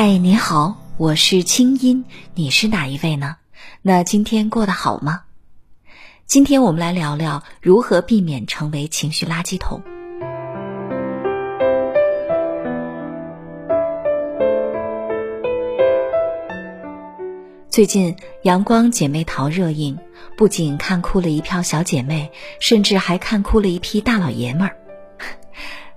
嗨，你好，我是清音，你是哪一位呢？那今天过得好吗？今天我们来聊聊如何避免成为情绪垃圾桶。最近阳光姐妹淘热映，不仅看哭了一票小姐妹，甚至还看哭了一批大老爷们儿。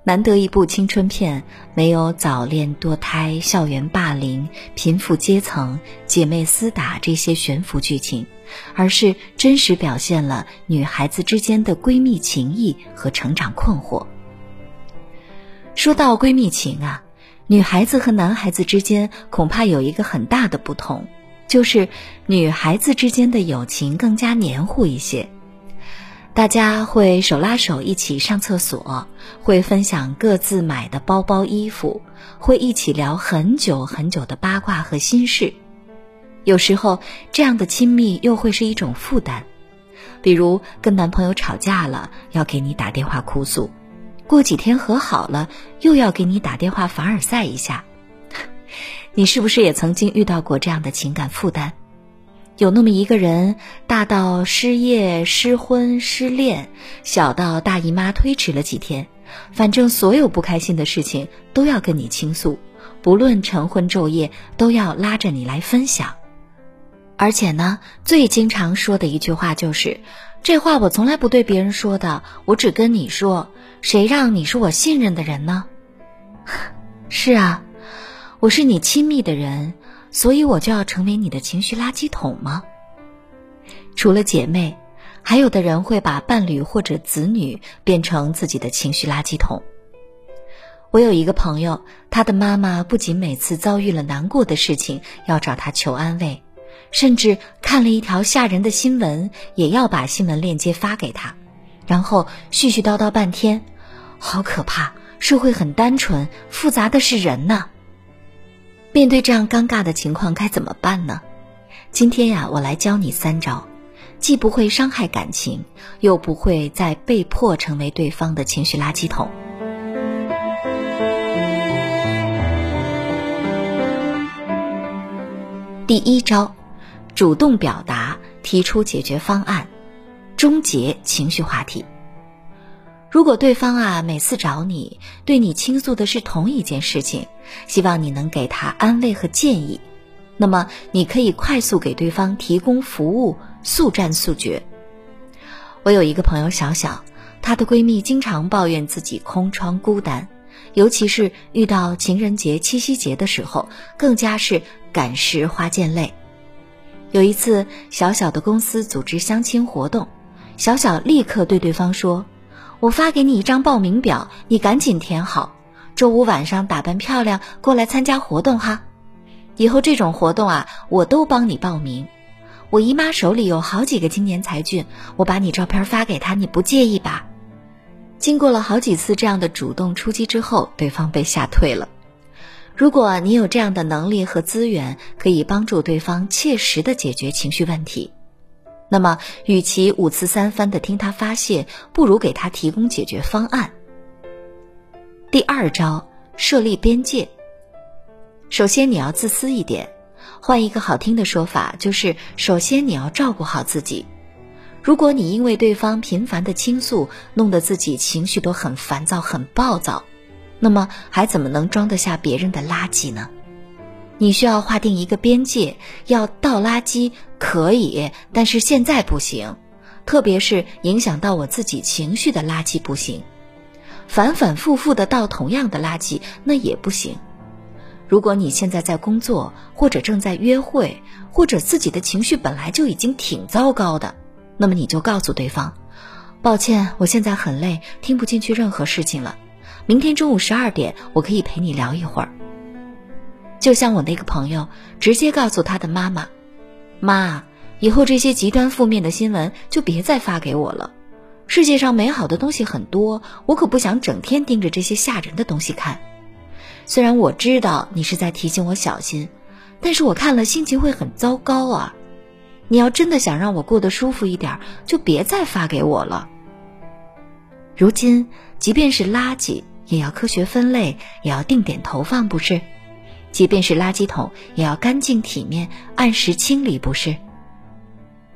难得一部青春片，没有早恋、堕胎、校园霸凌、贫富阶层、姐妹厮打这些悬浮剧情，而是真实表现了女孩子之间的闺蜜情谊和成长困惑。说到闺蜜情啊，女孩子和男孩子之间恐怕有一个很大的不同。就是女孩子之间的友情更加黏糊一些，大家会手拉手一起上厕所，会分享各自买的包包、衣服，会一起聊很久很久的八卦和心事。有时候，这样的亲密又会是一种负担，比如跟男朋友吵架了，要给你打电话哭诉；过几天和好了，又要给你打电话凡尔赛一下。你是不是也曾经遇到过这样的情感负担？有那么一个人，大到失业、失婚、失恋，小到大姨妈推迟了几天，反正所有不开心的事情都要跟你倾诉，不论晨昏昼夜，都要拉着你来分享。而且呢，最经常说的一句话就是：“这话我从来不对别人说的，我只跟你说，谁让你是我信任的人呢？” 是啊。我是你亲密的人，所以我就要成为你的情绪垃圾桶吗？除了姐妹，还有的人会把伴侣或者子女变成自己的情绪垃圾桶。我有一个朋友，他的妈妈不仅每次遭遇了难过的事情要找他求安慰，甚至看了一条吓人的新闻，也要把新闻链接发给他，然后絮絮叨叨半天，好可怕！社会很单纯，复杂的是人呐。面对这样尴尬的情况该怎么办呢？今天呀，我来教你三招，既不会伤害感情，又不会再被迫成为对方的情绪垃圾桶。第一招，主动表达，提出解决方案，终结情绪话题。如果对方啊每次找你，对你倾诉的是同一件事情，希望你能给他安慰和建议，那么你可以快速给对方提供服务，速战速决。我有一个朋友小小，她的闺蜜经常抱怨自己空窗孤单，尤其是遇到情人节、七夕节的时候，更加是感时花溅泪。有一次，小小的公司组织相亲活动，小小立刻对对方说。我发给你一张报名表，你赶紧填好。周五晚上打扮漂亮过来参加活动哈。以后这种活动啊，我都帮你报名。我姨妈手里有好几个青年才俊，我把你照片发给她，你不介意吧？经过了好几次这样的主动出击之后，对方被吓退了。如果你有这样的能力和资源，可以帮助对方切实的解决情绪问题。那么，与其五次三番的听他发泄，不如给他提供解决方案。第二招，设立边界。首先，你要自私一点，换一个好听的说法，就是首先你要照顾好自己。如果你因为对方频繁的倾诉，弄得自己情绪都很烦躁、很暴躁，那么还怎么能装得下别人的垃圾呢？你需要划定一个边界，要倒垃圾可以，但是现在不行，特别是影响到我自己情绪的垃圾不行。反反复复的倒同样的垃圾那也不行。如果你现在在工作，或者正在约会，或者自己的情绪本来就已经挺糟糕的，那么你就告诉对方：抱歉，我现在很累，听不进去任何事情了。明天中午十二点，我可以陪你聊一会儿。就像我那个朋友，直接告诉他的妈妈：“妈，以后这些极端负面的新闻就别再发给我了。世界上美好的东西很多，我可不想整天盯着这些吓人的东西看。虽然我知道你是在提醒我小心，但是我看了心情会很糟糕啊。你要真的想让我过得舒服一点，就别再发给我了。如今，即便是垃圾，也要科学分类，也要定点投放，不是？”即便是垃圾桶，也要干净体面，按时清理，不是？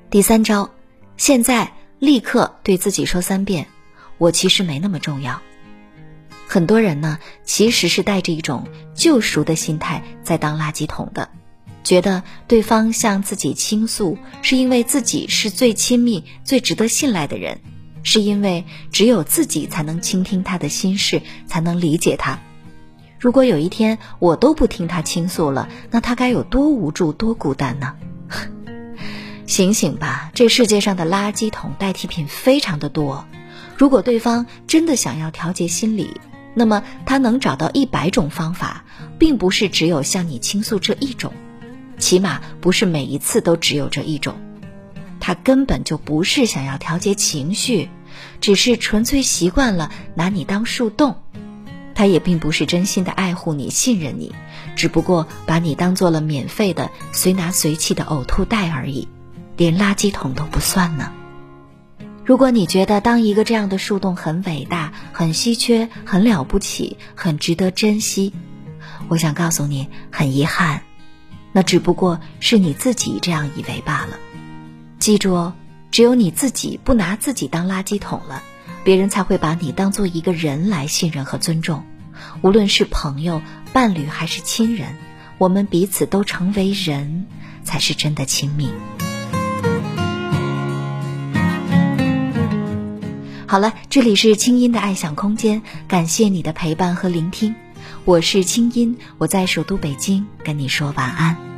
第三招，现在立刻对自己说三遍：“我其实没那么重要。”很多人呢，其实是带着一种救赎的心态在当垃圾桶的，觉得对方向自己倾诉，是因为自己是最亲密、最值得信赖的人，是因为只有自己才能倾听他的心事，才能理解他。如果有一天我都不听他倾诉了，那他该有多无助、多孤单呢？醒醒吧，这世界上的垃圾桶代替品非常的多。如果对方真的想要调节心理，那么他能找到一百种方法，并不是只有向你倾诉这一种，起码不是每一次都只有这一种。他根本就不是想要调节情绪，只是纯粹习惯了拿你当树洞。他也并不是真心的爱护你、信任你，只不过把你当做了免费的、随拿随弃的呕吐袋而已，连垃圾桶都不算呢。如果你觉得当一个这样的树洞很伟大、很稀缺、很了不起、很值得珍惜，我想告诉你，很遗憾，那只不过是你自己这样以为罢了。记住哦，只有你自己不拿自己当垃圾桶了，别人才会把你当做一个人来信任和尊重。无论是朋友、伴侣还是亲人，我们彼此都成为人，才是真的亲密。好了，这里是清音的爱想空间，感谢你的陪伴和聆听，我是清音，我在首都北京跟你说晚安。